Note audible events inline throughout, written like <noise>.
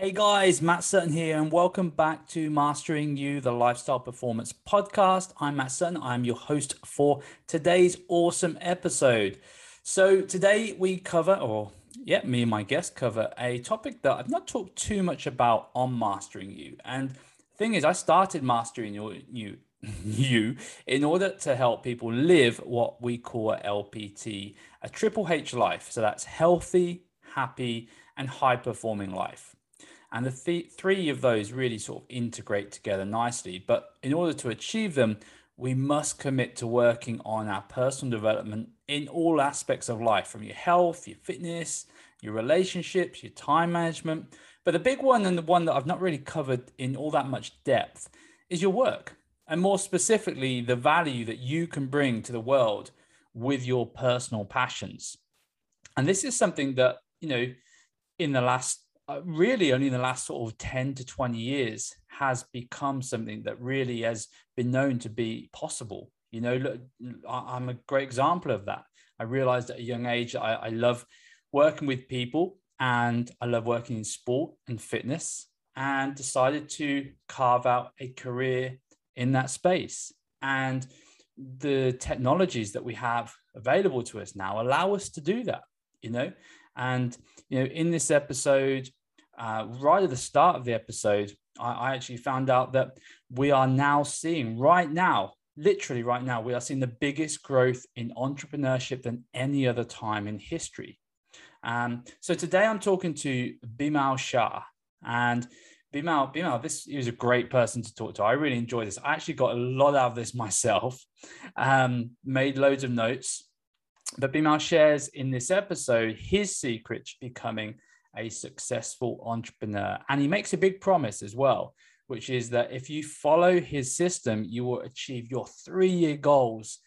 Hey guys, Matt Sutton here, and welcome back to Mastering You, the Lifestyle Performance Podcast. I'm Matt Sutton. I'm your host for today's awesome episode. So, today we cover, or yeah, me and my guest cover a topic that I've not talked too much about on Mastering You. And thing is, I started Mastering You, <laughs> you in order to help people live what we call LPT, a triple H life. So that's healthy, happy, and high performing life. And the th- three of those really sort of integrate together nicely. But in order to achieve them, we must commit to working on our personal development in all aspects of life from your health, your fitness, your relationships, your time management. But the big one and the one that I've not really covered in all that much depth is your work. And more specifically, the value that you can bring to the world with your personal passions. And this is something that, you know, in the last uh, really only in the last sort of 10 to 20 years has become something that really has been known to be possible. You know, look, I'm a great example of that. I realized at a young age I, I love working with people and I love working in sport and fitness and decided to carve out a career in that space. And the technologies that we have available to us now allow us to do that, you know. And, you know, in this episode, uh, right at the start of the episode, I, I actually found out that we are now seeing right now, literally right now, we are seeing the biggest growth in entrepreneurship than any other time in history. Um, so today I'm talking to Bimal Shah and Bimal, Bimal, this is a great person to talk to. I really enjoyed this. I actually got a lot out of this <laughs> myself, um, made loads of notes. But Bimal shares in this episode his secret to becoming a successful entrepreneur. And he makes a big promise as well, which is that if you follow his system, you will achieve your three year goals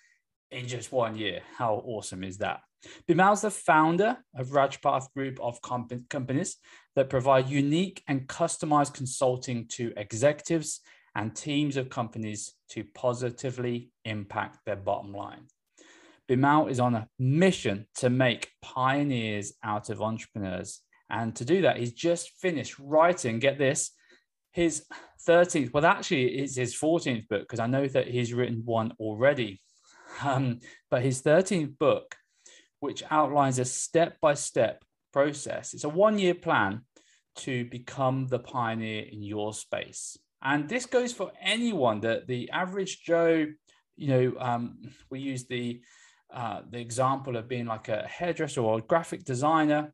in just one year. How awesome is that? Bimal's the founder of Rajparth Group of comp- companies that provide unique and customized consulting to executives and teams of companies to positively impact their bottom line. Bimal is on a mission to make pioneers out of entrepreneurs and to do that, he's just finished writing, get this, his 13th, well, actually, it's his 14th book, because I know that he's written one already. Um, but his 13th book, which outlines a step by step process, it's a one year plan to become the pioneer in your space. And this goes for anyone that the average Joe, you know, um, we use the uh, the example of being like a hairdresser or a graphic designer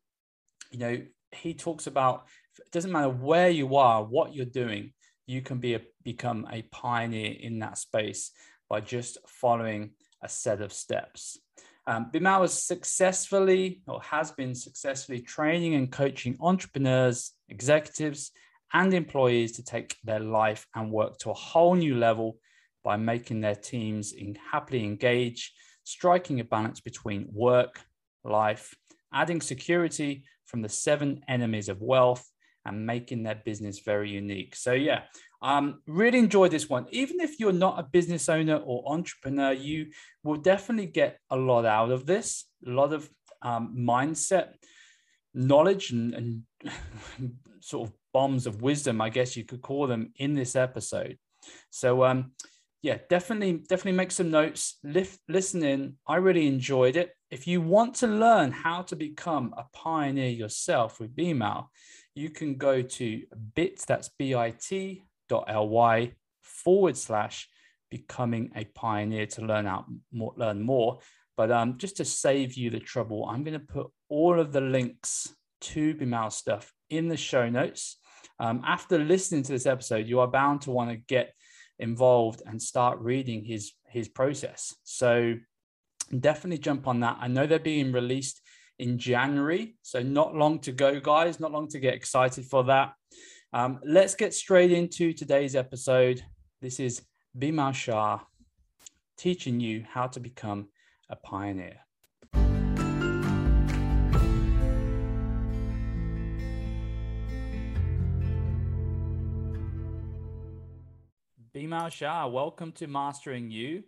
you know, he talks about it doesn't matter where you are, what you're doing, you can be a, become a pioneer in that space by just following a set of steps. Um, Bimal is successfully or has been successfully training and coaching entrepreneurs, executives, and employees to take their life and work to a whole new level by making their teams in happily engage, striking a balance between work, life, adding security from the seven enemies of wealth and making their business very unique. So, yeah, um, really enjoyed this one. Even if you're not a business owner or entrepreneur, you will definitely get a lot out of this, a lot of um, mindset, knowledge, and, and <laughs> sort of bombs of wisdom, I guess you could call them, in this episode. So, um, yeah, definitely, definitely make some notes. Lift, listen in. I really enjoyed it. If you want to learn how to become a pioneer yourself with Bimal, you can go to bit, that's bit.ly forward slash becoming a pioneer to learn out more, learn more. But um, just to save you the trouble, I'm going to put all of the links to Bimal stuff in the show notes. Um, after listening to this episode, you are bound to want to get involved and start reading his his process. So definitely jump on that. I know they're being released in January, so not long to go, guys. Not long to get excited for that. Um, let's get straight into today's episode. This is Bimal Shah teaching you how to become a pioneer. Bimal Shah, welcome to Mastering You.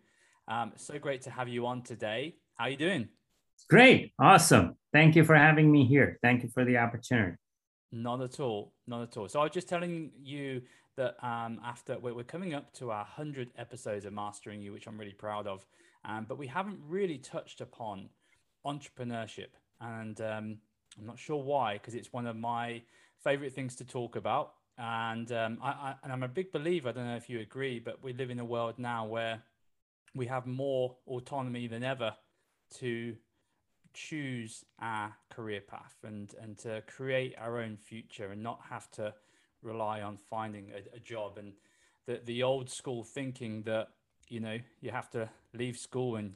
Um, so great to have you on today. How are you doing? Great. Awesome. Thank you for having me here. Thank you for the opportunity. Not at all. not at all. So I was just telling you that um, after we're coming up to our 100 episodes of Mastering You, which I'm really proud of, um, but we haven't really touched upon entrepreneurship. And um, I'm not sure why, because it's one of my favorite things to talk about. And, um, I, I, and I'm a big believer, I don't know if you agree, but we live in a world now where we have more autonomy than ever to choose our career path and, and to create our own future and not have to rely on finding a, a job. And the, the old school thinking that you know you have to leave school and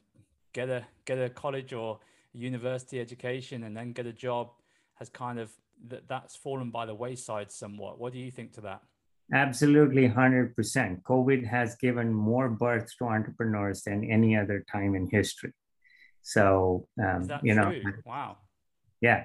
get a get a college or university education and then get a job has kind of that that's fallen by the wayside somewhat. What do you think to that absolutely 100% covid has given more birth to entrepreneurs than any other time in history. So um, you know wow. yeah.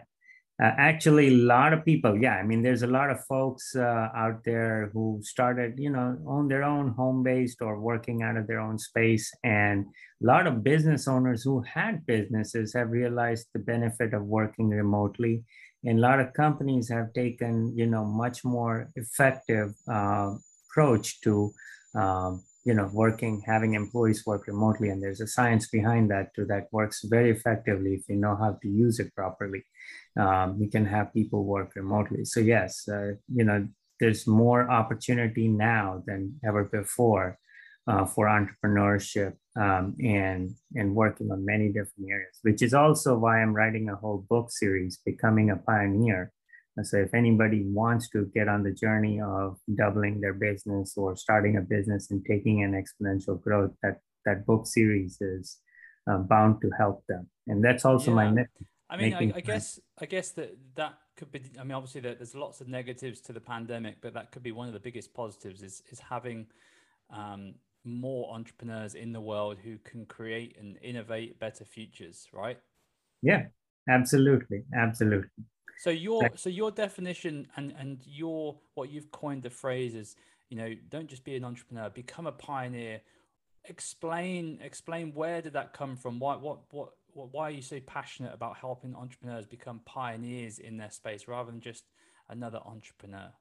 Uh, actually a lot of people yeah i mean there's a lot of folks uh, out there who started you know on their own home based or working out of their own space. And a lot of business owners who had businesses have realized the benefit of working remotely and a lot of companies have taken you know much more effective uh, approach to um, you know working having employees work remotely and there's a science behind that too that works very effectively if you know how to use it properly um, we can have people work remotely. So yes, uh, you know, there's more opportunity now than ever before uh, for entrepreneurship um, and and working on many different areas, which is also why I'm writing a whole book series, becoming a pioneer. And So if anybody wants to get on the journey of doubling their business or starting a business and taking an exponential growth, that that book series is uh, bound to help them. And that's also yeah. my next I mean, I, I, guess I guess that that could be. I mean, obviously, that there's lots of negatives to the pandemic, but that could be one of the biggest positives. Is is having um, more entrepreneurs in the world who can create and innovate better futures, right? Yeah, absolutely, absolutely. So your so your definition and and your what you've coined the phrase is, you know, don't just be an entrepreneur, become a pioneer. Explain explain where did that come from? Why what what why are you so passionate about helping entrepreneurs become pioneers in their space rather than just another entrepreneur?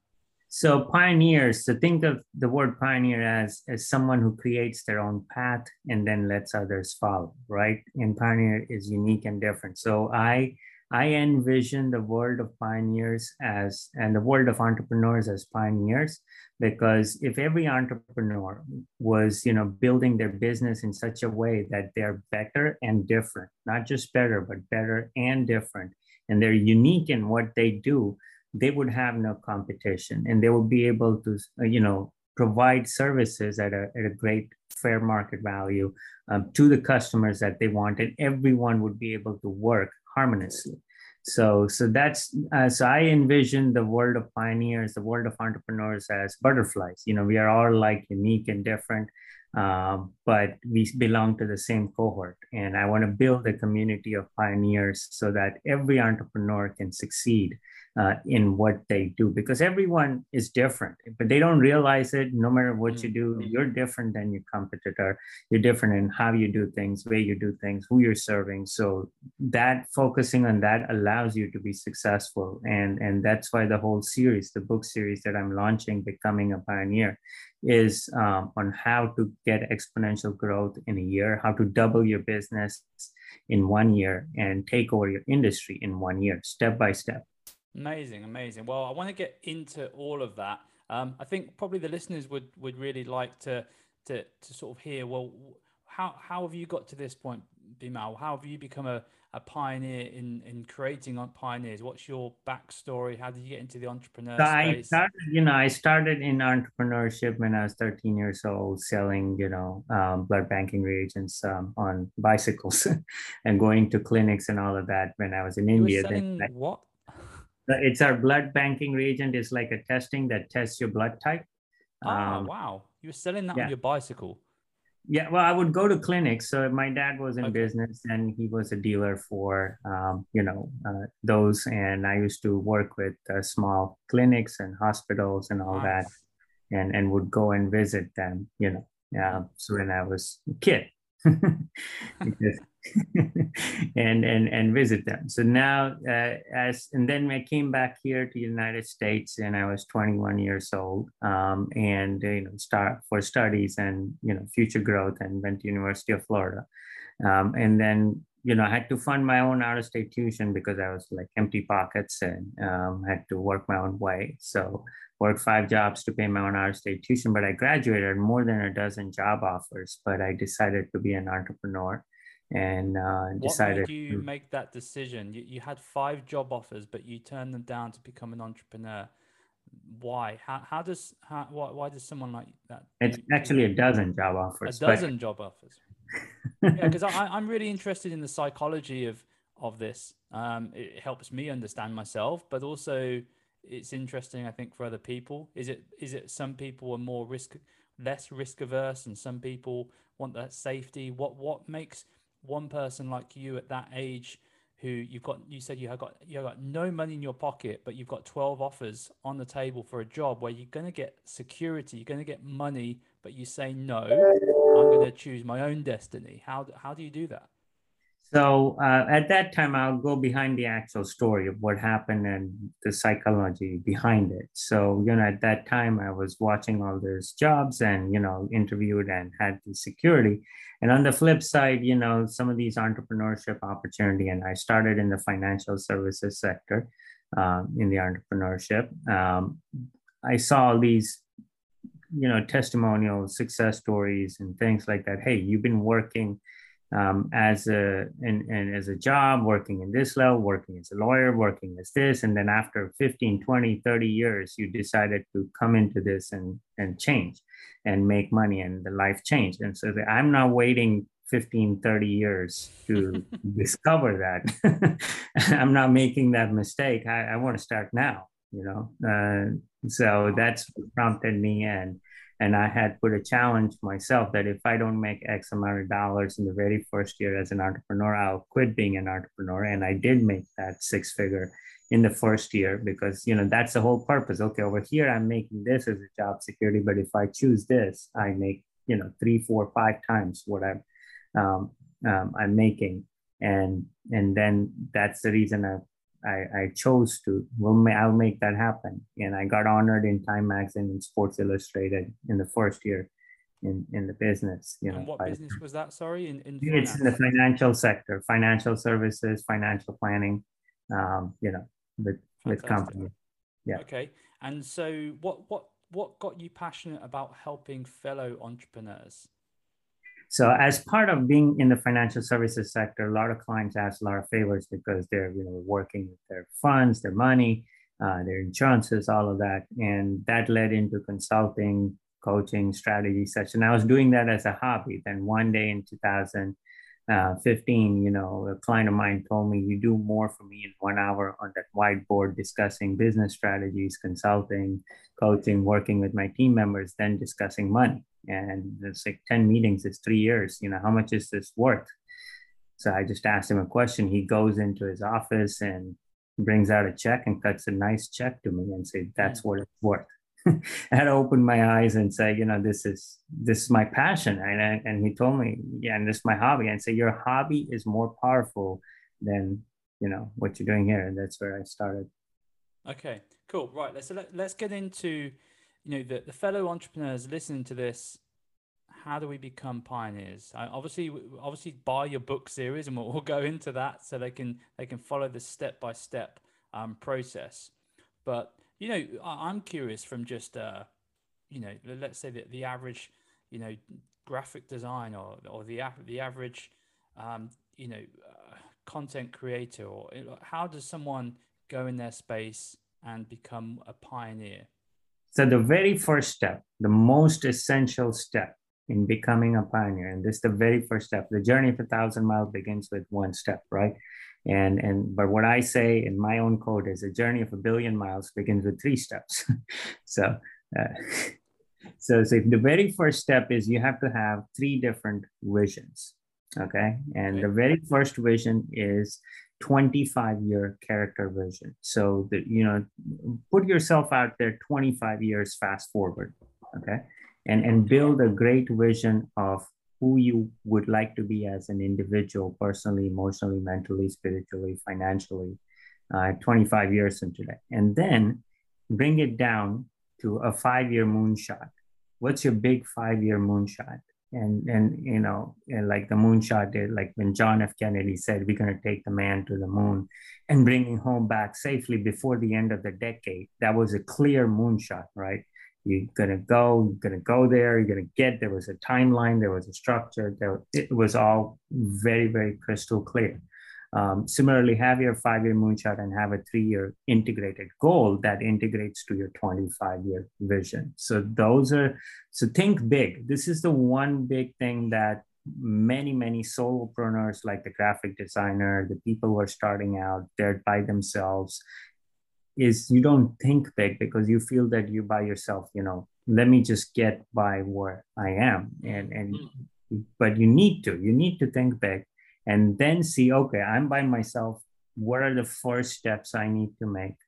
So pioneers, so think of the word pioneer as as someone who creates their own path and then lets others follow, right? And pioneer is unique and different. So I I envision the world of pioneers as and the world of entrepreneurs as pioneers because if every entrepreneur was you know building their business in such a way that they're better and different not just better but better and different and they're unique in what they do they would have no competition and they would be able to uh, you know provide services at a, at a great fair market value um, to the customers that they want and everyone would be able to work harmoniously. So so that's uh, so i envision the world of pioneers the world of entrepreneurs as butterflies. You know we are all like unique and different um, but we belong to the same cohort. And i want to build a community of pioneers so that every entrepreneur can succeed uh, in what they do because everyone is different but they don't realize it no matter what you do mm-hmm. you're different than your competitor you're different in how you do things way you do things who you're serving so that focusing on that allows you to be successful and and that's why the whole series the book series that i'm launching becoming a pioneer is um, on how to get exponential growth in a year how to double your business in one year and take over your industry in one year step by step Amazing, amazing. Well, I want to get into all of that. Um, I think probably the listeners would would really like to to to sort of hear. Well, how how have you got to this point, Bimal? How have you become a, a pioneer in in creating on pioneers? What's your backstory? How did you get into the entrepreneur so I started, you know, I started in entrepreneurship when I was 13 years old, selling, you know, um, blood banking reagents um, on bicycles <laughs> and going to clinics and all of that when I was in you India. Selling then, what? It's our blood banking reagent is like a testing that tests your blood type. Oh um, wow. You were selling that yeah. on your bicycle. Yeah well i would go to clinics. So my dad was in okay. business and he was a dealer for um, you know uh, those. And i used to work with uh, small clinics and hospitals and all nice. that and and would go and visit them you know uh, so when i was a kid. <laughs> Because <laughs> and and and visit them. So now, uh, as and then I came back here to the United States, and I was 21 years old, um, and you know, start for studies and you know future growth, and went to University of Florida, um, and then you know I had to fund my own out of state tuition because I was like empty pockets and um, had to work my own way. So worked five jobs to pay my own out of state tuition, but I graduated more than a dozen job offers. But I decided to be an entrepreneur and uh, decided. What made you make that decision? You, you had five job offers, but you turned them down to become an entrepreneur. Why? How, how does how, why, why does someone like that? It's actually a dozen job offers. A dozen but... job offers. <laughs> yeah, because I'm really interested in the psychology of of this. Um, it helps me understand myself, but also it's interesting. I think for other people, is it is it some people are more risk less risk averse, and some people want that safety. What what makes one person like you at that age who you've got you said you have got you have got no money in your pocket but you've got 12 offers on the table for a job where you're going to get security you're going to get money but you say no i'm going to choose my own destiny. How how do you do that so uh, at that time, I'll go behind the actual story of what happened and the psychology behind it. So, you know, at that time, I was watching all those jobs and, you know, interviewed and had the security. And on the flip side, you know, some of these entrepreneurship opportunity, and I started in the financial services sector um, in the entrepreneurship. Um, I saw these, you know, testimonial success stories and things like that. Hey, you've been working um, as a and, and as a job working in this level working as a lawyer working as this and then after 15 20 30 years you decided to come into this and and change and make money and the life changed. And so i'm not waiting 15 30 years to <laughs> discover that. <laughs> I'm not making that mistake. I, I want to start now you know? Uh, so that's prompted me and and I had put a challenge myself that if I don't make X amount of dollars in the very first year as an entrepreneur, I'll quit being an entrepreneur. And I did make that six figure in the first year because you know that's the whole purpose. Okay, over here I'm making this as a job security, but if I choose this, I make you know three, four, five times what I'm um, um, I'm making, and and then that's the reason I I, I chose to, well, I'll make that happen. And I got honored in Time Magazine and Sports Illustrated in the first year in, in the business. You know, and what by, business was that? Sorry, in, in it's in the financial sector, financial services, financial planning. Um, you know, with Fantastic. with companies. Yeah. Okay. And so, what what what got you passionate about helping fellow entrepreneurs? So as part of being in the financial services sector, a lot of clients ask a lot of favors because they're you know working with their funds, their money, uh, their insurances, all of that, and that led into consulting, coaching, strategy session. I was doing that as a hobby. Then one day in 2000 uh, 15, you know, a client of mine told me, you do more for me in one hour on that whiteboard discussing business strategies, consulting, coaching, working with my team members than discussing money. And it's like 10 meetings, it's three years. You know, how much is this worth? So I just asked him a question. He goes into his office and brings out a check and cuts a nice check to me and say, that's what it's worth. <laughs> I had to open my eyes and say, you know, this is this is my passion, and I, and he told me, yeah, and this is my hobby, and say your hobby is more powerful than you know what you're doing here, and that's where I started. Okay, cool. Right, let's let, let's get into, you know, the the fellow entrepreneurs listening to this. How do we become pioneers? I, obviously, obviously, buy your book series, and we'll, we'll go into that so they can they can follow the step by step process. But you know, I'm curious from just, uh, you know, let's say that the average, you know, graphic design or, or the, the average, um, you know, uh, content creator or how does someone go in their space and become a pioneer? So the very first step, the most essential step in becoming a pioneer, and this is the very first step. The journey of a thousand miles begins with one step, right? And and but what i say in my own code is a journey of a billion miles begins with three steps. <laughs> So uh, <laughs> so so the very first step is you have to have three different visions okay? And okay. the very first vision is 25 year character vision. So that you know put yourself out there 25 years fast forward okay? And and build a great vision of who you would like to be as an individual, personally, emotionally, mentally, spiritually, financially, uh, 25 years from today. And then bring it down to a five year moonshot. What's your big five year moonshot? And, and you know, and like the moonshot did, like when John F. Kennedy said, we're going to take the man to the moon and bring him home back safely before the end of the decade. That was a clear moonshot, right? You're gonna go, you're gonna go there, you're gonna get. There was a timeline, there was a structure. There, it was all very, very crystal clear. Um, similarly, have your five-year moonshot and have a three-year integrated goal that integrates to your 25-year vision. So those are so think big. This is the one big thing that many many solopreneurs like the graphic designer the people who are starting out they're by themselves is you don't think big because you feel that you by yourself you know let me just get by where i am. And and mm-hmm. but you need to you need to think big and then see okay i'm by myself. What are the first steps i need to make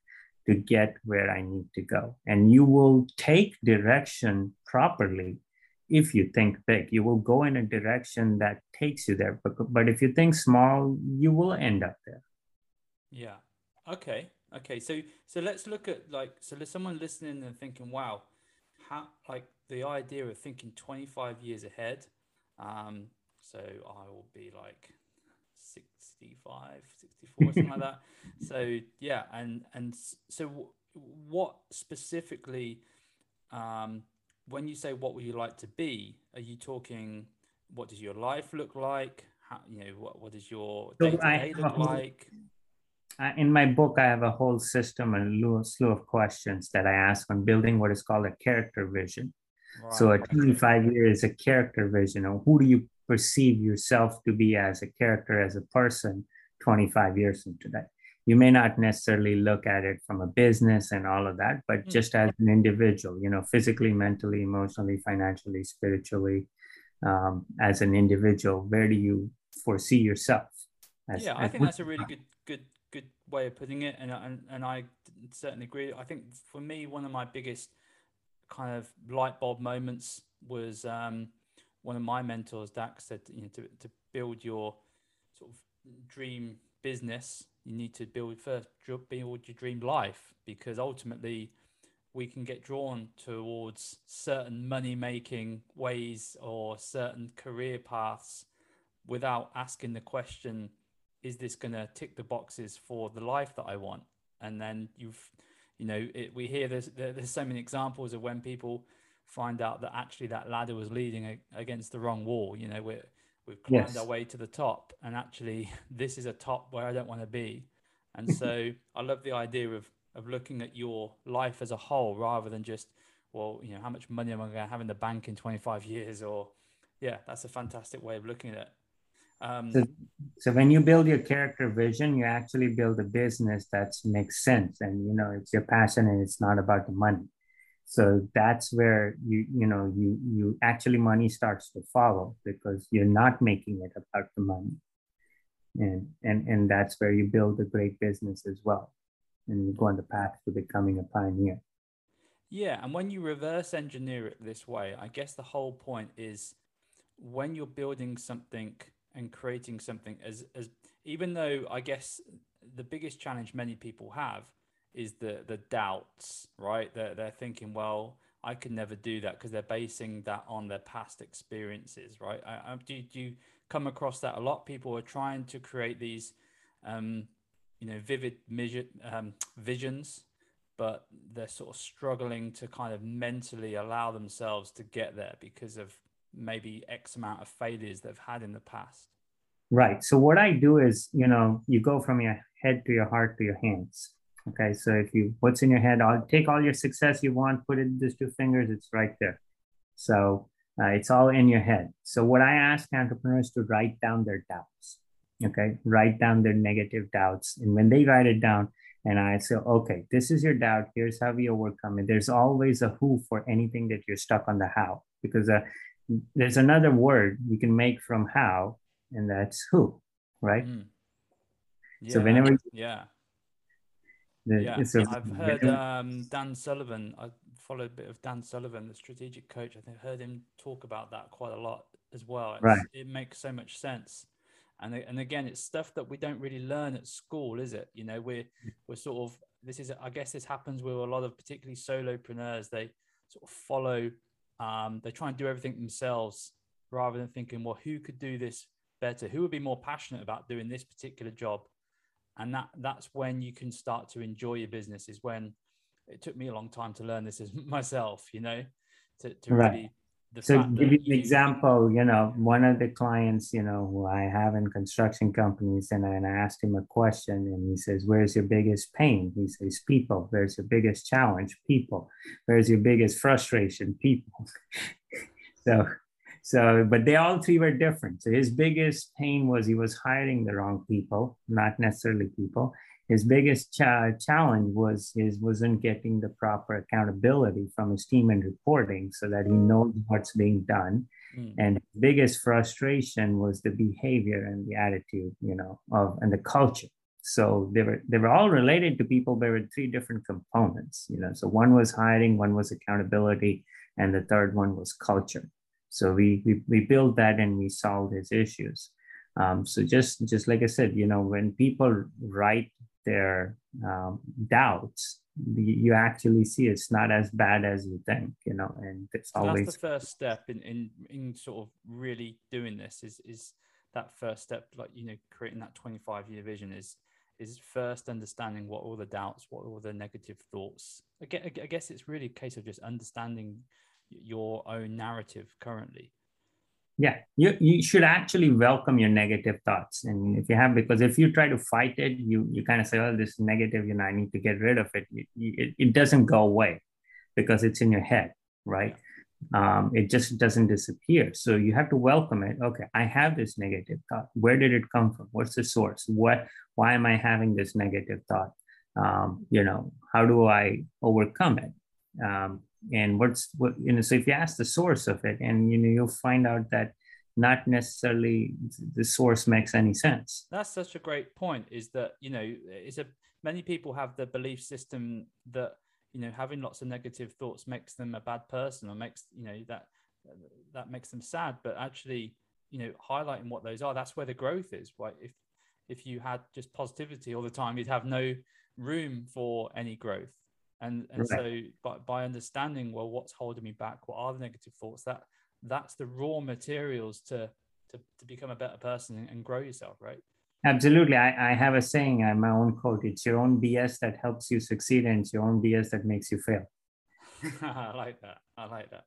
to get where i need to go? And you will take direction properly if you think big. You will go in a direction that takes you there. But, but if you think small you will end up there. Yeah. Okay Okay, so so let's look at like so there's someone listening and thinking, wow, how like the idea of thinking 25 years ahead. Um, so I will be like 65, 64, something like that. <laughs> So yeah, and and so what specifically, um, when you say what would you like to be, are you talking what does your life look like? How you know what what does your day to day look like? In my book, I have a whole system and a slew of questions that I ask on building what is called a character vision. Right. So a 25 year is a character vision. Or who do you perceive yourself to be as a character, as a person 25 years from today? You may not necessarily look at it from a business and all of that, but mm. just as an individual, you know, physically, mentally, emotionally, financially, spiritually, um, as an individual, where do you foresee yourself? As, yeah, I think that's a really good good way of putting it, and and, and I certainly agree. I think for me, one of my biggest kind of light bulb moments was um, one of my mentors, Dax, said, you know, to, to build your sort of dream business, you need to build first build your dream life because ultimately we can get drawn towards certain money making ways or certain career paths without asking the question is this going to tick the boxes for the life that I want? And then you've, you know, it, we hear there's, there's so many examples of when people find out that actually that ladder was leading against the wrong wall. You know, we're, we've climbed yes. our way to the top and actually <laughs> this is a top where I don't want to be. And so <laughs> I love the idea of, of looking at your life as a whole rather than just, well, you know, how much money am I going to have in the bank in 25 years? Or, yeah, that's a fantastic way of looking at it. Um, so, so when you build your character vision, you actually build a business that makes sense, and you know it's your passion, and it's not about the money. So that's where you you know you you actually money starts to follow because you're not making it about the money, and and and that's where you build a great business as well, and you go on the path to becoming a pioneer. Yeah, and when you reverse engineer it this way, I guess the whole point is when you're building something and creating something as as even though I guess the biggest challenge many people have is the the doubts, right? They're they're thinking, well, I could never do that because they're basing that on their past experiences, right? I, I, do, do you come across that a lot? People are trying to create these, um, you know, vivid um, visions, but they're sort of struggling to kind of mentally allow themselves to get there because of maybe X amount of failures they've had in the past. Right. So what I do is, you know, you go from your head to your heart to your hands. Okay. So if you what's in your head, I'll take all your success you want, put it in just two fingers, it's right there. So uh, it's all in your head. So what I ask entrepreneurs to write down their doubts. Okay. Write down their negative doubts. And when they write it down, and I say, okay, this is your doubt. Here's how we overcome it. There's always a who for anything that you're stuck on the how, because uh, there's another word you can make from how, and that's who, right? Mm. Yeah, so whenever yeah. The, yeah, so I've heard um, Dan Sullivan. I followed a bit of Dan Sullivan, the strategic coach. I think I heard him talk about that quite a lot. as well. It's, right. It makes so much sense. And, and again, it's stuff that we don't really learn at school, is it? You know, we're, we're sort of, this is, I guess this happens with a lot of particularly solopreneurs. They sort of follow, um, they try and do everything themselves rather than thinking, well, who could do this better? Who would be more passionate about doing this particular job? And that that's when you can start to enjoy your business is when it took me a long time to learn this as <laughs> myself, you know, to, to right. really so give you an example you know one of the clients you know who i have in construction companies and I, and I asked him a question and he says where's your biggest pain? He says people. Where's your biggest challenge? People. Where's your biggest frustration? People. <laughs> So so but they all three were different. So his biggest pain was he was hiring the wrong people not necessarily people his biggest challenge was his wasn't getting the proper accountability from his team and reporting so that he knows what's being done. Mm. and biggest frustration was the behavior and the attitude you know of and the culture. So they were they were all related to people there were three different components you know. So one was hiring one was accountability and the third one was culture. So we we, we built that and we solved his issues. Um, so just just like i said you know when people write their um, doubts, you actually see it's not as bad as you think, you know, and it's so always that's the first step in, in in sort of really doing this is is that first step, like you know, creating that 25 year vision is is first understanding what all the doubts, what all the negative thoughts. I guess it's really a case of just understanding your own narrative currently yeah you, you should actually welcome your negative thoughts. And if you have because if you try to fight it you you kind of say oh this is negative you know i need to get rid of it. It, it, it doesn't go away because it's in your head right? Um, it just doesn't disappear. So you have to welcome it. Okay i have this negative thought. Where did it come from? What's the source? What why am i having this negative thought? Um, you know how do i overcome it? Um, and what's what you know so if you ask the source of it and you know you'll find out that not necessarily the source makes any sense. That's such a great point is that you know it's a many people have the belief system that you know having lots of negative thoughts makes them a bad person or makes you know that that makes them sad but actually you know highlighting what those are that's where the growth is right? If if you had just positivity all the time you'd have no room for any growth and and right. so by, by understanding well what's holding me back what are the negative thoughts that that's the raw materials to to, to become a better person and grow yourself right? Absolutely. I, I have a saying i'm my own quote it's your own bs that helps you succeed and it's your own bs that makes you fail. <laughs> I like that. I like that.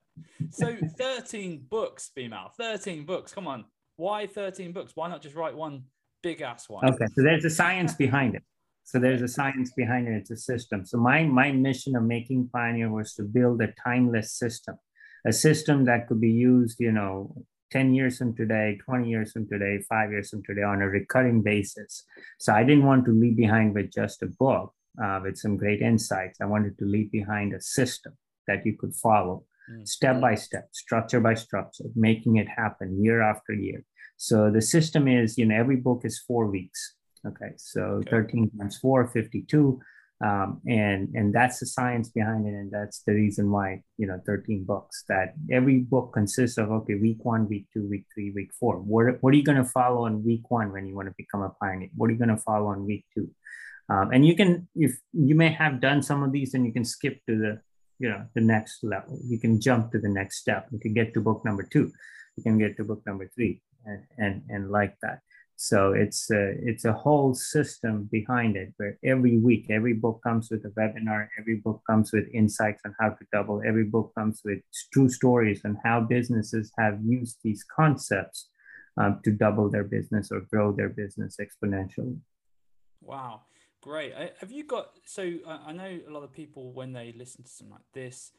So <laughs> 13 books Bimal 13 books. Come on. Why 13 books? Why not just write one big ass one? Okay so there's a science behind it so there's a science behind it. It's a system. So my my mission of making Pioneer was to build a timeless system, a system that could be used, you know, 10 years from today, 20 years from today, five years from today on a recurring basis. So I didn't want to leave behind with just a book uh, with some great insights. I wanted to leave behind a system that you could follow mm. step by step, structure by structure, making it happen year after year. So the system is, you know, every book is four weeks. Okay, so okay. 13 times 4, 52. Um, and and that's the science behind it and that's the reason why you know 13 books that every book consists of okay week one week two week three week four. What, what are you going to follow on week one when you want to become a pioneer? What are you going to follow on week two? Um, and you can if you may have done some of these and you can skip to the you know the next level. You can jump to the next step. You can get to book number two. You can get to book number three and and, and like that so it's a, it's a whole system behind it where every week, every book comes with a webinar, every book comes with insights on how to double, every book comes with true stories on how businesses have used these concepts um, to double their business or grow their business exponentially. Wow, great. Have you got, so I know a lot of people, when they listen to something like this,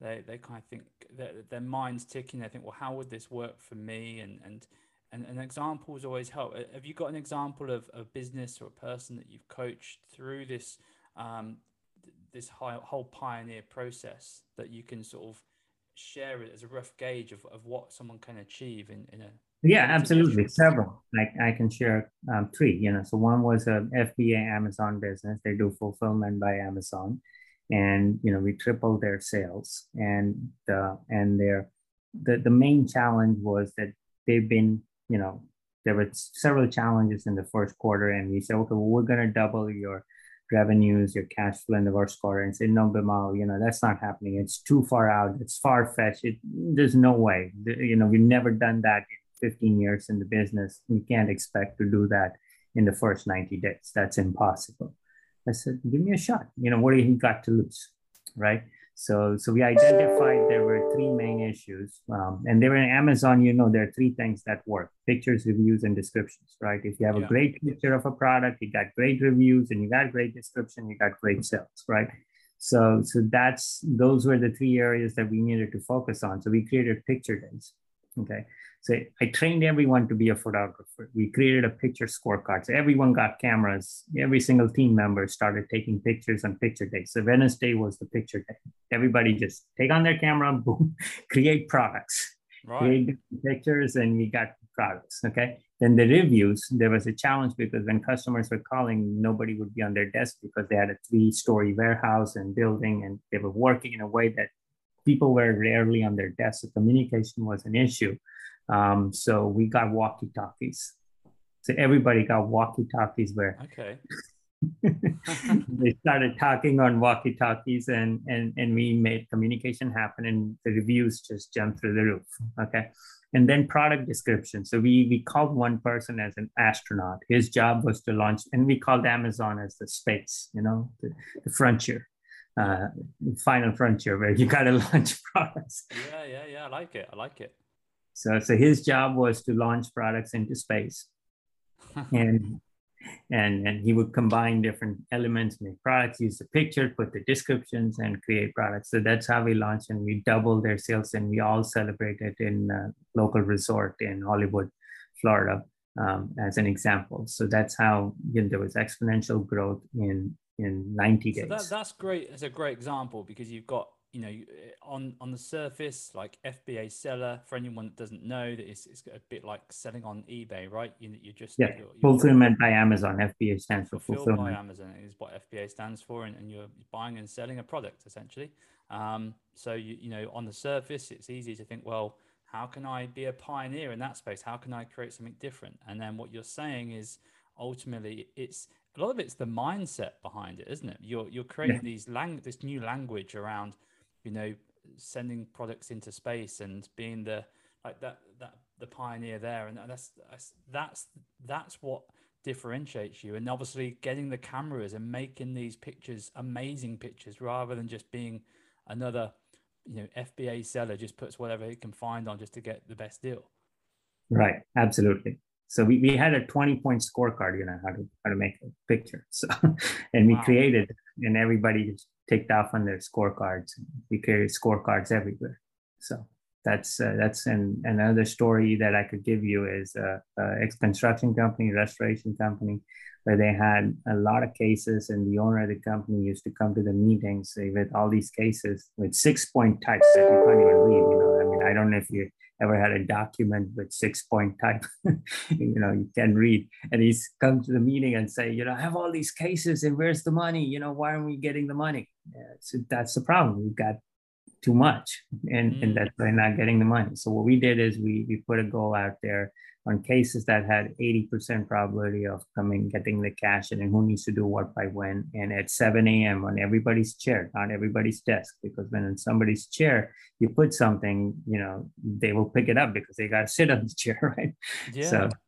they, they kind of think that their mind's ticking. They think, well, how would this work for me? And, and, and, and examples always help. Uh, have you got an example of a business or a person that you've coached through this um, this whole pioneer process that you can sort of share it as a rough gauge of, of what someone can achieve in, in a yeah absolutely. Several. Like i can share um, three you know. So one was a fba amazon business. They do fulfillment by amazon. And you know we tripled their sales. And uh, and their the, the main challenge was that they've been, you know, there were several challenges in the first quarter, and we said, okay, well, we're going to double your revenues, your cash flow in the first quarter, and say, no, Bimal, you know, that's not happening. It's too far out. It's far fetched. It, there's no way. You know, we've never done that in 15 years in the business. We can't expect to do that in the first 90 days. That's impossible. I said, give me a shot. You know, what do you got to lose? Right. So, so we identified there were three main issues, um, and they were in Amazon. You know, there are three things that work: pictures, reviews, and descriptions. Right? If you have yeah. a great picture of a product, you got great reviews, and you got great description, you got great sales. Right? So, so that's those were the three areas that we needed to focus on. So we created picture days. Okay, so I trained everyone to be a photographer. We created a picture scorecard. So everyone got cameras. Every single team member started taking pictures on picture day. So Wednesday was the picture day. Everybody just take on their camera, <laughs> boom, create products, right. create pictures, and we got products. Okay. Then the reviews, there was a challenge because when customers were calling, nobody would be on their desk because they had a three-story warehouse and building, and they were working in a way that people were rarely on their desk. So communication was an issue. Um, so we got walkie talkies. So everybody got walkie talkies where okay. <laughs> they started talking on walkie talkies and, and, and we made communication happen and the reviews just jumped through the roof. Okay. And then product description. So we, we called one person as an astronaut. His job was to launch, and we called Amazon as the space, you know, the, the frontier uh, final frontier where you got to <laughs> launch products. Yeah, yeah, yeah. I like it. I like it. So, so his job was to launch products into space, <laughs> and and and he would combine different elements, make products, use the picture, put the descriptions, and create products. So that's how we launched, and we doubled their sales, and we all celebrated in a local resort in Hollywood, Florida, um, as an example. So that's how you know, there was exponential growth in in 90 days. So that, that's great. It's a great example because you've got you know on on the surface like fba seller for anyone that doesn't know that it's, it's a bit like selling on ebay right? You, you just yeah. you're, you're fulfillment by amazon. Fba stands for fulfillment by amazon is what fba stands for and, and you're buying and selling a product essentially. Um, so you, you know on the surface it's easy to think well how can i be a pioneer in that space? How can i create something different? And then what you're saying is ultimately it's a lot of it's the mindset behind it, isn't it? You're you're creating yeah. these lang this new language around, you know, sending products into space and being the like that that the pioneer there, and that's that's that's that's what differentiates you. And obviously, getting the cameras and making these pictures amazing pictures rather than just being another, you know, FBA seller just puts whatever he can find on just to get the best deal. Right. Absolutely. So we, we had a 20 point scorecard, you know, how to how to make a picture. <laughs> So and we wow. created and everybody ticked off on their scorecards. We carry scorecards everywhere. So that's uh, that's an, another story that I could give you is a, a ex construction company, restoration company, where they had a lot of cases, and the owner of the company used to come to the meetings with all these cases with six point types that you can't even read. You know, I mean, I don't know if you ever had a document with six point type, <laughs> you know, you can read. And he's come to the meeting and say, you know, I have all these cases and where's the money? You know, why aren't we getting the money? Yeah, so that's the problem. We've got too much and, mm. and that's why not getting the money. So what we did is we, we put a goal out there on cases that had 80% probability of coming, getting the cash and who needs to do what by when. And at 7 a.m. on everybody's chair, not everybody's desk, because when in somebody's chair, you put something, you know, they will pick it up because they got to sit on the <laughs> chair, right? Yeah. <laughs>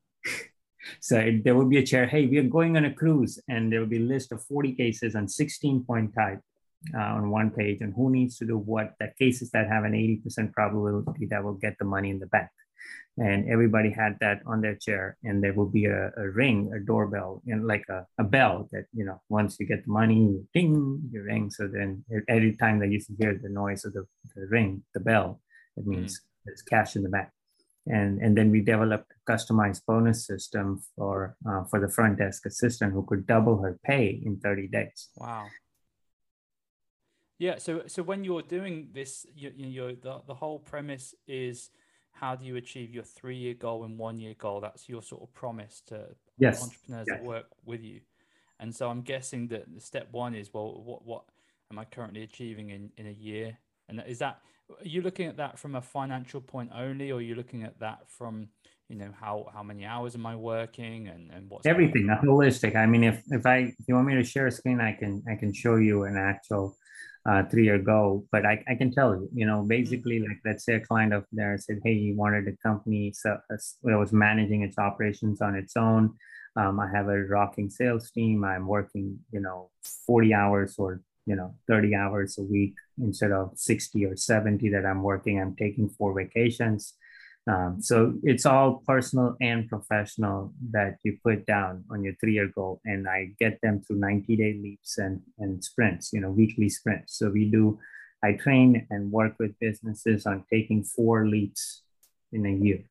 So, so there will be a chair. Hey, we are going on a cruise, and there will be a list of 40 cases on 16 point type uh, on one page and who needs to do what that cases that have an 80% probability that will get the money in the bank. And everybody had that on their chair and there will be a, a ring a doorbell and like a, a bell that you know once you get the money you ding you ring. So then every time they used to hear the noise of the, the ring the bell it means mm. there's cash in the bank. And and then we developed a customized bonus system for uh, for the front desk assistant who could double her pay in 30 days. Wow yeah so so when you're doing this you, you the, the whole premise is how do you achieve your three year goal and one year goal? That's your sort of promise to yes. entrepreneurs yes. that work with you. And so I'm guessing that step one is well, what what am I currently achieving in, in a year? And is that are you looking at that from a financial point only, or are you looking at that from you know how how many hours am I working and and what's everything holistic. I mean, if if I if you want me to share a screen, I can I can show you an actual uh, three-year goal. But I, I can tell you, you know, mm. basically, like let's say a client of theirs said, "Hey, he wanted a company so that was managing its operations on its own." Um, I have a rocking sales team. I'm working, you know, 40 hours or you know 30 hours a week instead of 60 or 70 that i'm working i'm taking four vacations um, so it's all personal and professional that you put down on your three-year goal and i get them through 90-day leaps and, and sprints you know weekly sprints. So we do i train and work with businesses on taking four leaps in a year.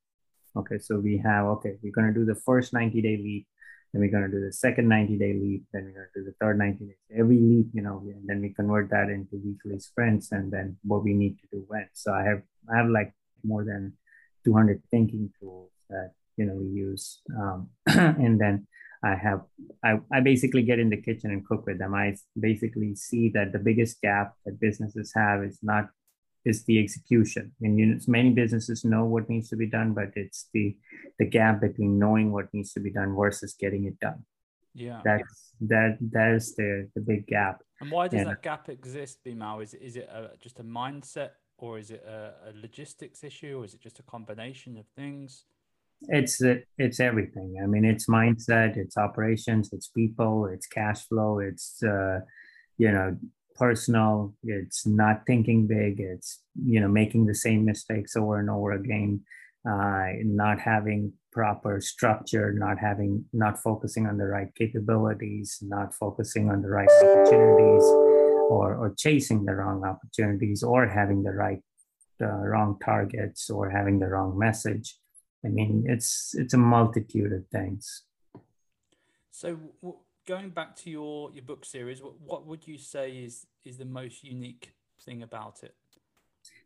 Okay so we have okay we're going to do the first 90-day leap then we're going to do the second 90 day leap then we're going to do the third 90 days every leap you know and then we convert that into weekly sprints and then what we need to do when. So i have i have like more than 200 thinking tools that you know we use um, <clears throat> and then i have I, I basically get in the kitchen and cook with them i basically see that the biggest gap that businesses have is not is the execution. And you know, many businesses know what needs to be done, but it's the the gap between knowing what needs to be done versus getting it done. Yeah, that's that that is the the big gap. And why does and, that gap exist, Bimal? Is it is it a, just a mindset, or is it a, a logistics issue, or is it just a combination of things? It's it's everything. I mean, it's mindset, it's operations, it's people, it's cash flow, it's uh, you know personal it's not thinking big it's you know making the same mistakes over and over again uh, not having proper structure not having not focusing on the right capabilities not focusing on the right opportunities or or chasing the wrong opportunities or having the right uh, wrong targets or having the wrong message i mean it's it's a multitude of things so going back to your your book series, what, what would you say is is the most unique thing about it?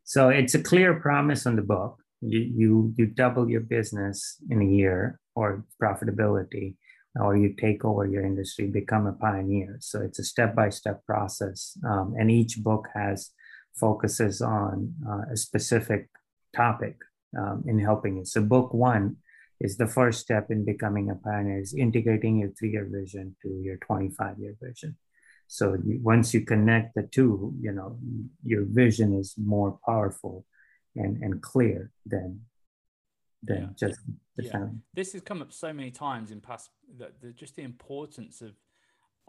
So it's a clear promise on the book. You you you double your business in a year or profitability, or you take over your industry, become a pioneer. So it's a step by step process, um, and each book has focuses on uh, a specific topic um, in helping you. So book one is the first step in becoming a pioneer is integrating your three-year vision to your 25-year vision so once you connect the two you know your vision is more powerful and and clear than than yeah. just the yeah. Family. this has come up so many times in past that the, just the importance of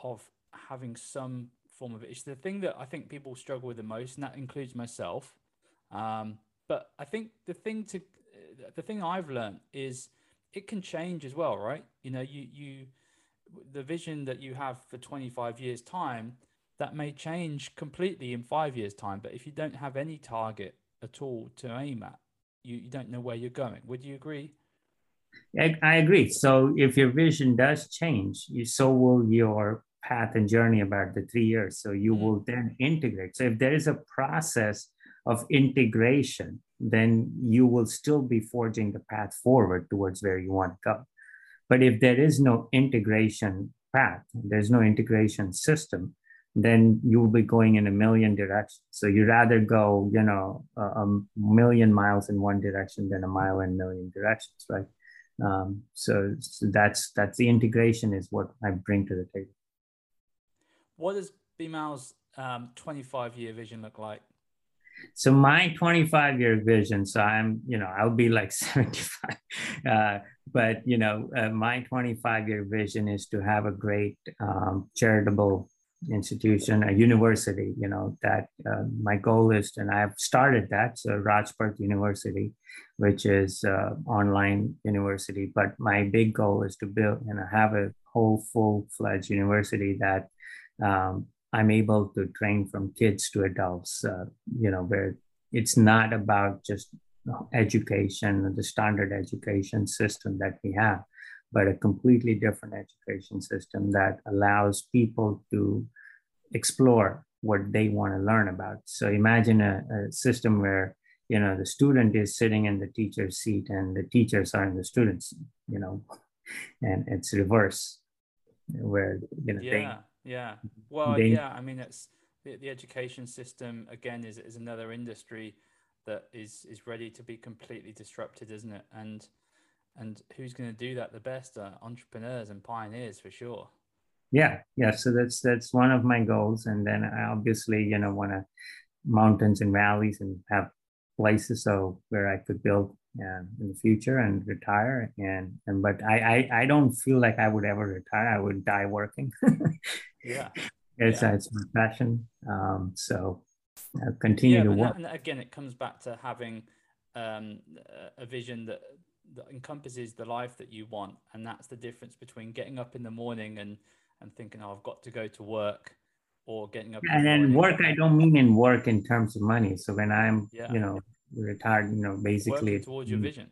of having some form of it. It's the thing that I think people struggle with the most, and that includes myself. Um, but I think the thing to the thing I've learned is it can change as well, right? You know, you you the vision that you have for 25 years time that may change completely in five years time but if you don't have any target at all to aim at you, you don't know where you're going. Would you agree? I, I agree. So if your vision does change you so will your path and journey about the three years. So you mm. will then integrate. So if there is a process of integration then you will still be forging the path forward towards where you want to go. But if there is no integration path, there's no integration system, then you will be going in a million directions. So you rather go, you know, a, a, million miles in one direction than a mile in a million directions, right? Um, so, so that's that's the integration is what I bring to the table. What does Bimal's um, 25 year vision look like? So my 25 year vision, so I'm, you know, I'll be like <laughs> 75, uh, but you know, uh, my 25 year vision is to have a great um, charitable institution, a university, you know, that uh, my goal is, and I've started that, so Rajparth University, which is uh, online university, but my big goal is to build and have a whole full fledged university that um, I'm able to train from kids to adults, uh, you know, where it's not about just education, the standard education system that we have, but a completely different education system that allows people to explore what they want to learn about. So imagine a, a system where you know the student is sitting in the teacher's seat and the teachers are in the students, you know, <laughs> and it's reverse, where you know yeah. they yeah. Well, they, yeah. I mean, it's the, the education system again is, is another industry that is is ready to be completely disrupted, isn't it? And and who's going to do that the best? Uh, entrepreneurs and pioneers for sure. Yeah, yeah. So that's that's one of my goals, and then I obviously you know want to mountains and valleys and have places so where I could build uh, in the future and retire and and but I, I I don't feel like I would ever retire. I would die working. yeah. <laughs> It's, yeah. it's my passion. Um, so I'll continue yeah, to work. and again, it comes back to having um, a vision that, that encompasses the life that you want. And that's the difference between getting up in the morning and, and thinking, oh, I've got to go to work or getting up. And then work, I don't mean in work in terms of money. So when I'm, yeah. you know, retired, you know, basically working towards your vision.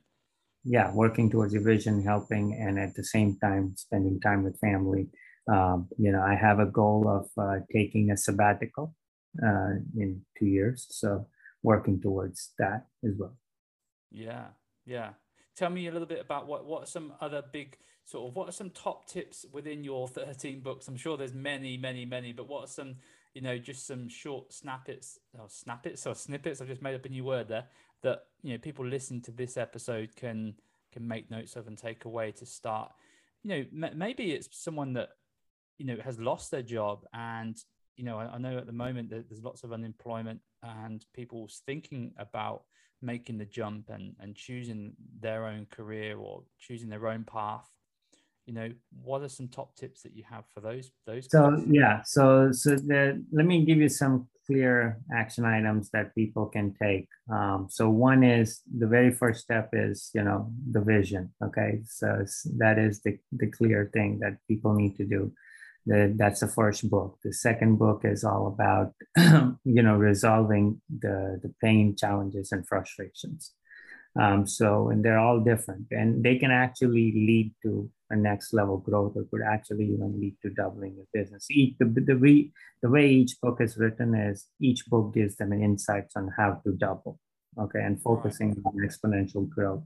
Yeah, working towards your vision, helping, and at the same time spending time with family. Um, you know, I have a goal of uh, taking a sabbatical uh, in two years, so working towards that as well. Yeah, yeah. Tell me a little bit about what what are some other big sort of what are some top tips within your 13 books? I'm sure there's many, many, many, but what are some you know just some short snippets or oh, snippets or snippets? I've just made up a new word there that you know people listening to this episode can can make notes of and take away to start. You know, m- maybe it's someone that you know has lost their job and you know I, I know at the moment that there's lots of unemployment and people's thinking about making the jump and and choosing their own career or choosing their own path you know what are some top tips that you have for those those so guys? yeah so so the, let me give you some clear action items that people can take. Um, so one is the very first step is you know the vision okay? So that is the, the clear thing that people need to do the, that's the first book. The second book is all about, <clears throat> you know, resolving the, the pain, challenges, and frustrations. Um, so, and they're all different, and they can actually lead to a next level growth, or could actually even lead to doubling your business. Each the the way the way each book is written is each book gives them an insights on how to double, okay, and focusing on exponential growth.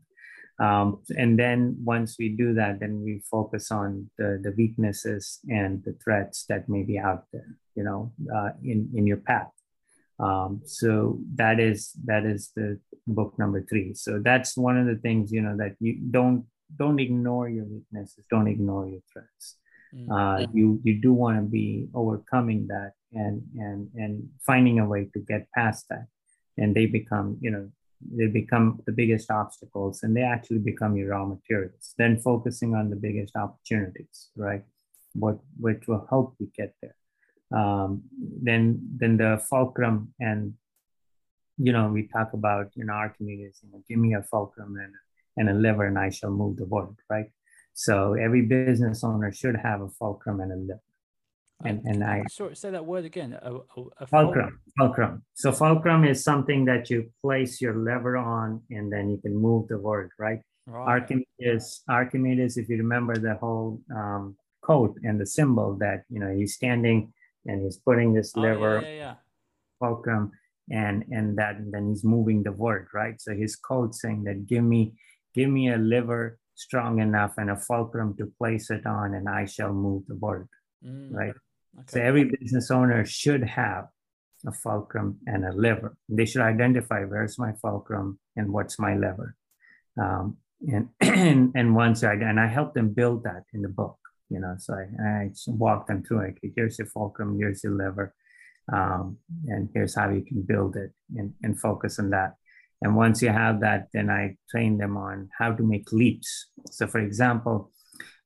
Um, and then once we do that, then we focus on the, the weaknesses and the threats that may be out there, you know, uh, in, in your path. Um, so that is that is the book number three. So that's one of the things, you know, that you don't don't ignore your weaknesses, don't ignore your threats. Mm-hmm. Uh, you you do want to be overcoming that and and and finding a way to get past that, and they become you know they become the biggest obstacles and they actually become your raw materials. Then focusing on the biggest opportunities right? What which will help you get there. Um, then then the fulcrum and you know we talk about in our communities you know give me a fulcrum and and a lever and i shall move the world right? So every business owner should have a fulcrum and a lever and and I sorry say that word again. A, a, a fulcrum. Fulcrum. So fulcrum is something that you place your lever on, and then you can move the word, right? right. Archimedes. Archimedes. If you remember the whole um, quote and the symbol that you know he's standing and he's putting this lever, oh, yeah, yeah, yeah. fulcrum, and and that and then he's moving the word, right? So his code saying that give me give me a lever strong enough and a fulcrum to place it on, and I shall move the word, mm. right? Okay. So every business owner should have a fulcrum and a lever. They should identify where's my fulcrum and what's my lever. Um, and, <clears throat> and and once I and I help them build that in the book, you know. So I, I walk them through. Okay, here's your fulcrum, here's your lever, um, and here's how you can build it and, and focus on that. And once you have that, then I train them on how to make leaps. So, for example,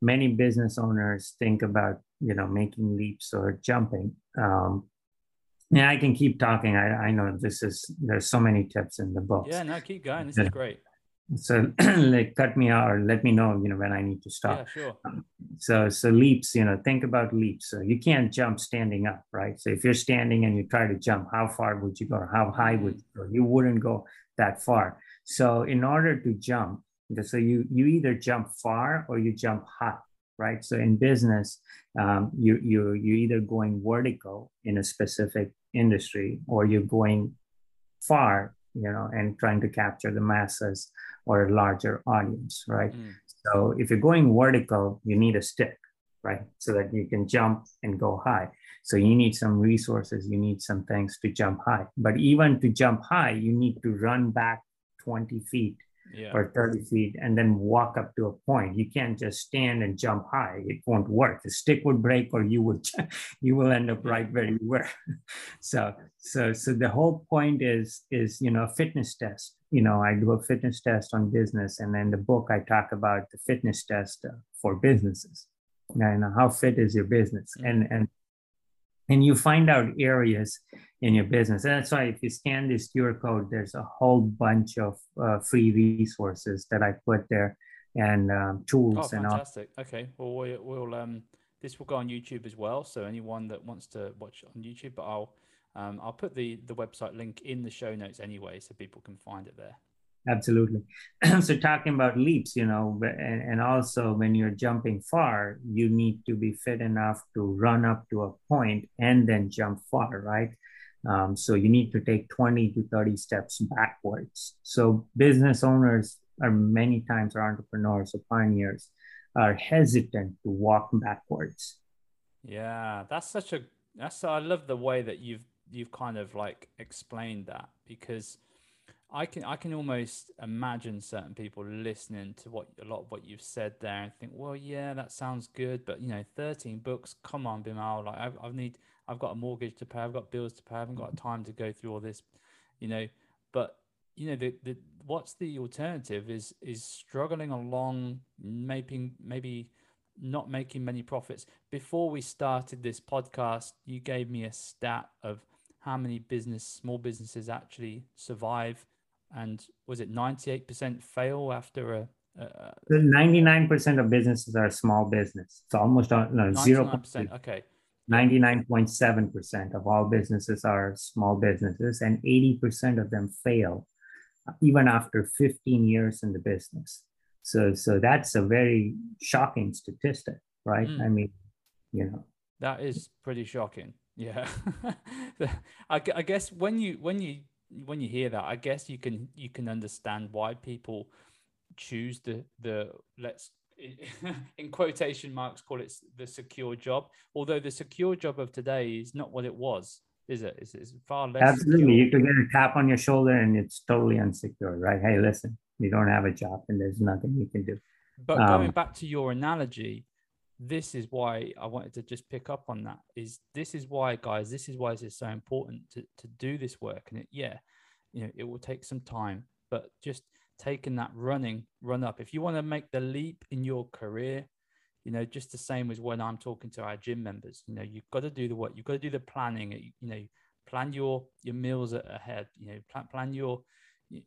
many business owners think about you know making leaps or jumping. Um yeah i can keep talking. I i know this is there's so many tips in the book yeah no keep going. This is great. So <clears throat> like cut me out or let me know you know when i need to stop. Yeah sure. Um, so so leaps you know think about leaps. So you can't jump standing up right? So if you're standing and you try to jump how far would you go? Or how high would mm-hmm. you go? You wouldn't go that far. So in order to jump so you you either jump far or you jump high right? So in business, um, you you you're either going vertical in a specific industry or you're going far, you know, and trying to capture the masses or a larger audience, right? Mm. So if you're going vertical, you need a stick, right? So that you can jump and go high. So you need some resources, you need some things to jump high. But even to jump high, you need to run back 20 feet yeah. or 30 feet and then walk up to a point. You can't just stand and jump high. It won't work. The stick would break or you would <laughs> you will end up right where you were. <laughs> so so so the whole point is is you know a fitness test. You know, I do a fitness test on business and then the book I talk about the fitness test uh, for businesses. And how fit is your business? Mm-hmm. And and and you find out areas in your business. And that's why if you scan this QR code, there's a whole bunch of uh, free resources that I put there and um, tools oh, and all. Fantastic. Okay. Well, we, will um, this will go on YouTube as well. So anyone that wants to watch on YouTube, but I'll um, I'll put the the website link in the show notes anyway, so people can find it there absolutely <clears throat> so talking about leaps you know and, and also when you're jumping far you need to be fit enough to run up to a point and then jump far right um, so you need to take 20 to 30 steps backwards. So business owners are many times or entrepreneurs or pioneers are hesitant to walk backwards. Yeah that's such a that's i love the way that you've you've kind of like explained that because I can I can almost imagine certain people listening to what a lot of what you've said there and think, well, yeah, that sounds good, but you know, thirteen books, come on, Bimal, like I've, I've need I've got a mortgage to pay, I've got bills to pay, I haven't got time to go through all this, you know. But you know, the the what's the alternative is is struggling along, maybe maybe not making many profits. Before we started this podcast, you gave me a stat of how many business small businesses actually survive and was it 98% fail after a, a 99% of businesses are small business it's almost uh, no 0% okay 99.7% of all businesses are small businesses and 80% of them fail even after 15 years in the business. So so that's a very shocking statistic right? Mm. i mean you know. That is pretty shocking yeah. <laughs> I, I guess when you when you when you hear that, I guess you can you can understand why people choose the the let's <laughs> in quotation marks call it the secure job. Although the secure job of today is not what it was, is it? It's, it's far less. Absolutely, secure. you could get a tap on your shoulder and it's totally unsecure, right? Hey, listen, you don't have a job and there's nothing you can do. But um, going back to your analogy, this is why I wanted to just pick up on that. Is this is why, guys? This is why it's so important to to do this work. And it, yeah, you know, it will take some time, but just taking that running run up. If you want to make the leap in your career, you know, just the same as when I'm talking to our gym members. You know, you've got to do the work. You've got to do the planning. You know, plan your your meals ahead. You know, plan plan your.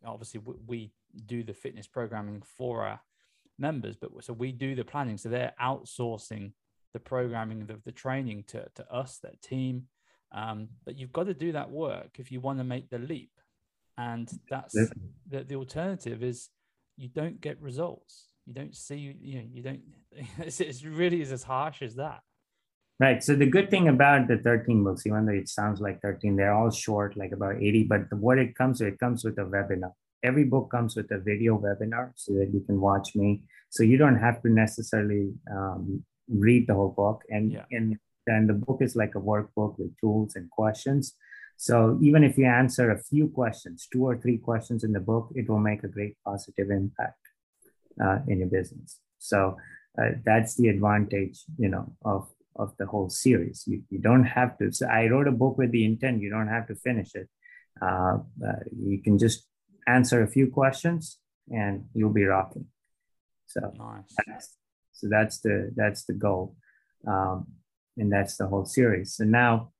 Obviously, we do the fitness programming for our members, but so we do the planning. So they're outsourcing the programming, the, the training to, to us, their team. Um, but you've got to do that work if you want to make the leap. And that's the, the alternative is you don't get results. You don't see, you know, you don't, <laughs> it's, it's really is as harsh as that. Right. So the good thing about the 13 books, even though it sounds like 13, they're all short, like about 80, but what it comes with, it comes with a webinar every book comes with a video webinar so that you can watch me. So you don't have to necessarily um, read the whole book. And, yeah. and then the book is like a workbook with tools and questions. So even if you answer a few questions, two or three questions in the book, it will make a great positive impact uh, in your business. So uh, that's the advantage, you know, of of the whole series. You, you don't have to. So I wrote a book with the intent. You don't have to finish it. Uh, uh you can just answer a few questions and you'll be rocking. So nice. That's, so that's the that's the goal, um, and that's the whole series. So now,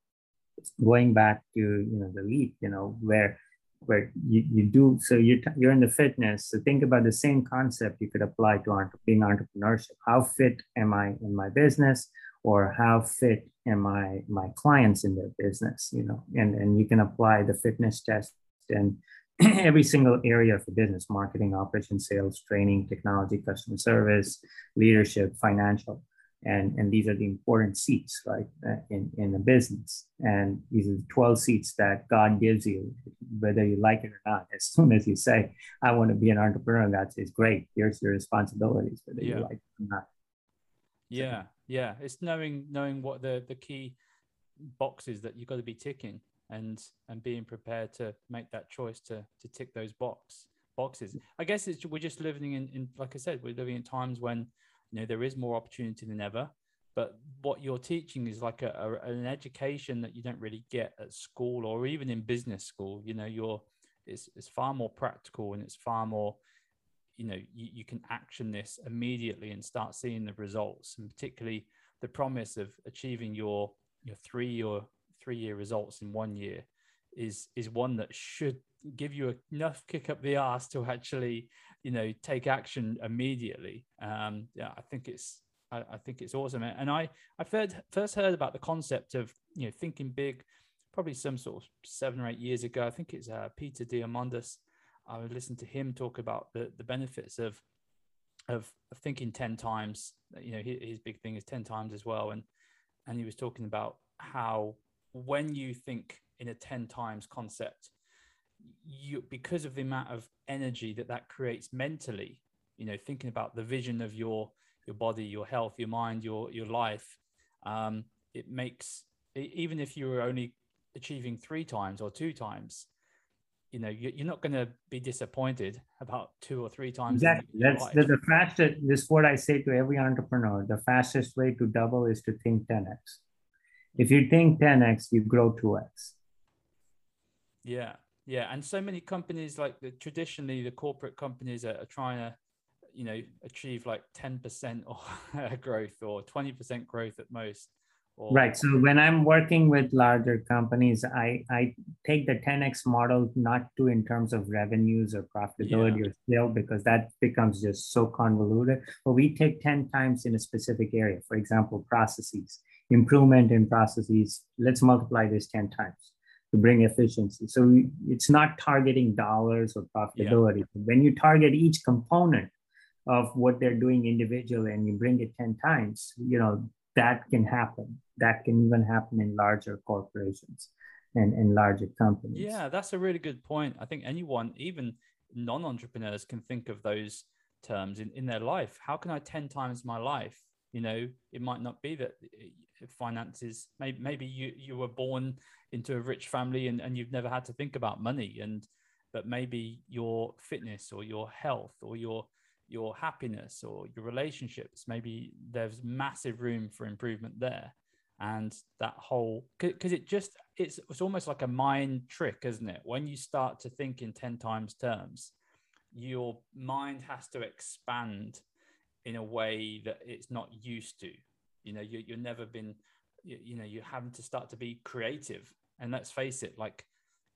going back to you know the leap, you know where where you, you do so you're you're in the fitness. So think about the same concept you could apply to entre- being entrepreneurship. How fit am I in my business, or how fit am I my clients in their business? You know, and and you can apply the fitness test and <clears throat> every single area of the business marketing operations sales training technology customer service leadership financial and and these are the important seats right uh, in in a business. And these are the 12 seats that god gives you whether you like it or not. As <laughs> soon as you say i want to be an entrepreneur god says great. Here's your responsibilities whether yeah. you like it or not. Yeah yeah. It's knowing knowing what the the key boxes that you've got to be ticking and and being prepared to make that choice to to tick those box boxes. I guess it's we're just living in, in like i said we're living in times when you know there is more opportunity than ever. But what you're teaching is like a, a, an education that you don't really get at school or even in business school. You know you're it's, it's far more practical and it's far more you know you, you can action this immediately and start seeing the results. And particularly the promise of achieving your your three or three year results in one year is is one that should give you enough kick up the ass to actually you know take action immediately. Um yeah i think it's I, I think it's awesome. And i i first first heard about the concept of you know thinking big probably some sort of seven or eight years ago. I think it's uh, peter diamandis. I would listen to him talk about the, the benefits of, of thinking 10 times, you know, his, his big thing is 10 times as well. And, and he was talking about how when you think in a 10 times concept, you, because of the amount of energy that that creates mentally, you know, thinking about the vision of your, your body, your health, your mind, your, your life, um, it makes, even if you were only achieving three times or two times, you know you're not going to be disappointed about two or three times exactly. that's the, the fastest this is what i say to every entrepreneur the fastest way to double is to think 10x if you think 10x you grow 2x yeah yeah and so many companies like the traditionally the corporate companies are, are trying to you know achieve like 10% or <laughs> growth or 20% growth at most or... Right. So when I'm working with larger companies, I, I take the 10x model not to in terms of revenues or profitability yeah. or scale because that becomes just so convoluted. But we take 10 times in a specific area. For example, processes, improvement in processes. Let's multiply this 10 times to bring efficiency. So it's not targeting dollars or profitability. Yeah. When you target each component of what they're doing individually and you bring it 10 times, you know, that can happen. That can even happen in larger corporations and, and larger companies. Yeah, that's a really good point. I think anyone, even non entrepreneurs, can think of those terms in, in their life. How can I 10 times my life? You know, it might not be that finances, maybe, maybe you, you were born into a rich family and, and you've never had to think about money. And, but maybe your fitness or your health or your your happiness or your relationships maybe there's massive room for improvement there. And that whole because it just it's it's almost like a mind trick isn't it? When you start to think in 10 times terms your mind has to expand in a way that it's not used to you know you, you've never been you, you know you're having to start to be creative and let's face it like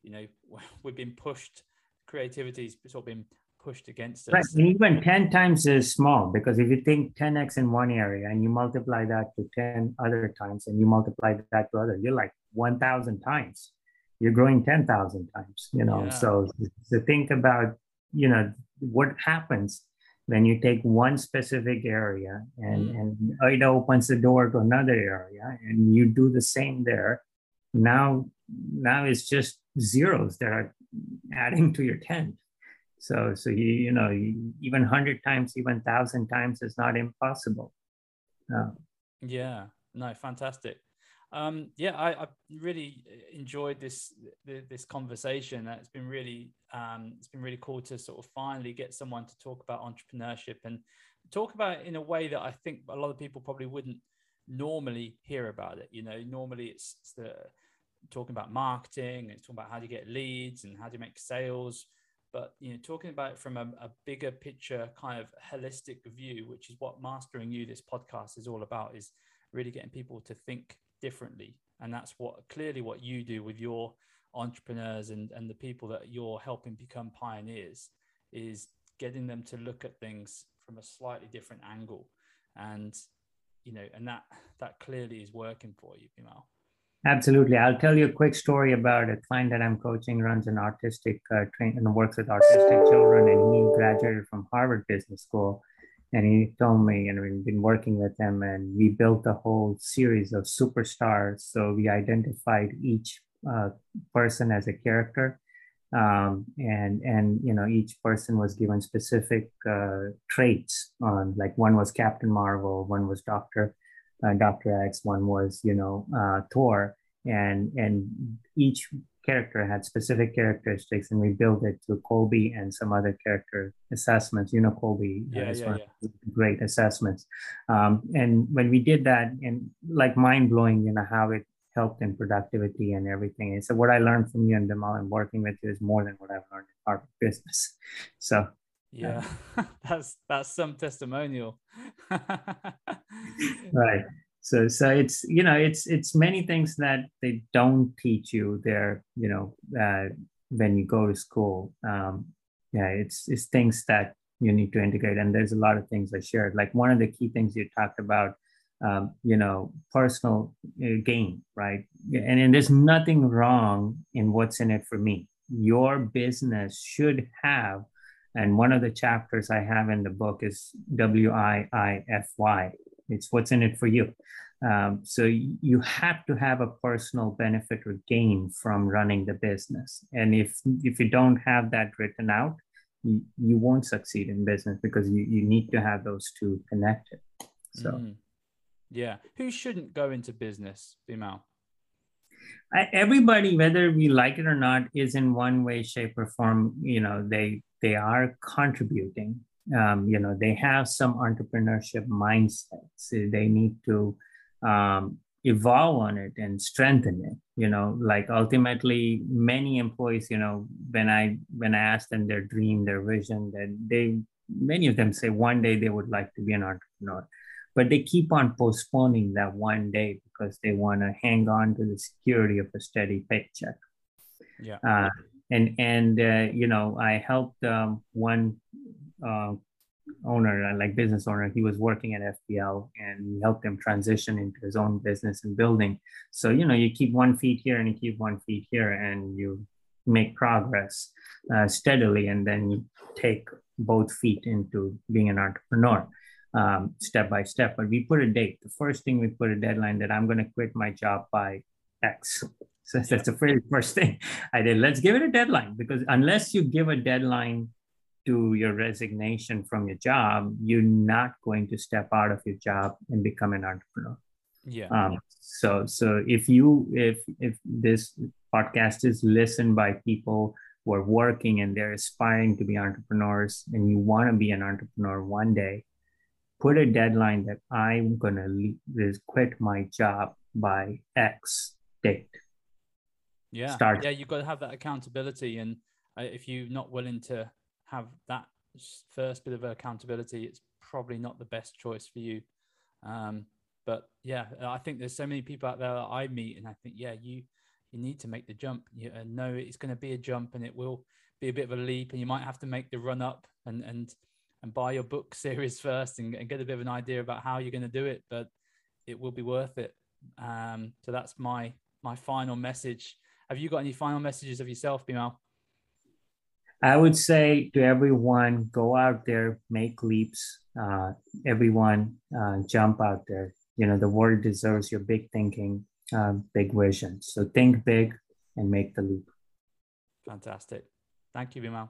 you know <laughs> we've been pushed creativity's sort of been pushed against us. Right. And even 10 times is small because if you think 10x in one area and you multiply that to 10 other times and you multiply that to other, you're like 1,000 times. You're growing 10,000 times, you know. Yeah. So, to think about, you know, what happens when you take one specific area and, mm. and it opens the door to another area and you do the same there. Now, now it's just zeros that are adding to your 10 so, so you, you know, even hundred times, even thousand times is not impossible. Uh, yeah, no, fantastic. Um, yeah, I, I, really enjoyed this this conversation. It's been really um, it's been really cool to sort of finally get someone to talk about entrepreneurship and talk about it in a way that I think a lot of people probably wouldn't normally hear about it. You know, normally it's, it's the talking about marketing, it's talking about how do you get leads and how do you make sales but you know talking about it from a, a, bigger picture kind of holistic view which is what mastering you this podcast is all about is really getting people to think differently and that's what clearly what you do with your entrepreneurs and and the people that you're helping become pioneers is getting them to look at things from a slightly different angle and you know and that that clearly is working for you Bimal. Absolutely. I'll tell you a quick story about a client that I'm coaching runs an artistic uh, train and works with autistic children. And he graduated from Harvard Business School. And he told me, and we've been working with him, and we built a whole series of superstars. So we identified each uh, person as a character. Um, and and you know each person was given specific uh, traits on like one was Captain Marvel, one was Doctor uh, Dr. X, one was, you know, uh, Thor, and and each character had specific characteristics, and we built it to Kolbe and some other character assessments. You know, Kolbe yeah, is yeah, one yeah. great assessments. Um, and when we did that, and like mind blowing, you know, how it helped in productivity and everything. And so what I learned from you and Bimal and working with you is more than what I've learned in Harvard business. <laughs> So yeah, <laughs> that's that's some testimonial. <laughs> right. So so it's you know it's it's many things that they don't teach you there you know uh, when you go to school. Um, yeah, it's it's things that you need to integrate, and there's a lot of things I shared. Like one of the key things you talked about um, you know, personal uh, gain, right? And, and there's nothing wrong in what's in it for me. Your business should have, and one of the chapters I have in the book is W I I F Y. It's what's in it for you. Um, so you have to have a personal benefit or gain from running the business. And if if you don't have that written out, you, you won't succeed in business because you, you need to have those two connected. So. Mm. Yeah. Who shouldn't go into business, Bimal? Everybody, whether we like it or not, is in one way, shape, or form. You know, they they are contributing. Um, you know, they have some entrepreneurship mindsets. They need to um, evolve on it and strengthen it. You know, like ultimately, many employees. You know, when I when I ask them their dream, their vision, that they many of them say one day they would like to be an entrepreneur but they keep on postponing that one day because they want to hang on to the security of a steady paycheck. Yeah. Uh, and and uh, you know, I helped um, one uh, owner, uh, like business owner. He was working at FPL, and we helped him transition into his own business and building. So you know, you keep one feet here and you keep one feet here, and you make progress uh, steadily, and then you take both feet into being an entrepreneur um, step by step. But we put a date. The first thing we put a deadline that I'm going to quit my job by X. <laughs> So that's the very first thing I did. Let's give it a deadline because unless you give a deadline to your resignation from your job, you're not going to step out of your job and become an entrepreneur. Yeah. Um, so so if you if if this podcast is listened by people who are working and they're aspiring to be entrepreneurs and you want to be an entrepreneur one day, put a deadline that I'm going to quit my job by X date. Yeah. Start. Yeah, you've got to have that accountability. And uh, if you're not willing to have that first bit of accountability, it's probably not the best choice for you. Um, but yeah, I think there's so many people out there that I meet, and I think, yeah, you you need to make the jump. You uh, know it's going to be a jump, and it will be a bit of a leap, and you might have to make the run up and and and buy your book <laughs> series first and, and, get a bit of an idea about how you're going to do it but it will be worth it um, so that's my my final message have you got any final messages of yourself Bimal? I would say to everyone, go out there, make leaps. Uh, everyone, uh, jump out there. You know, the world deserves your big thinking, uh, big vision. So think big and make the leap. Fantastic. Thank you, Bimal.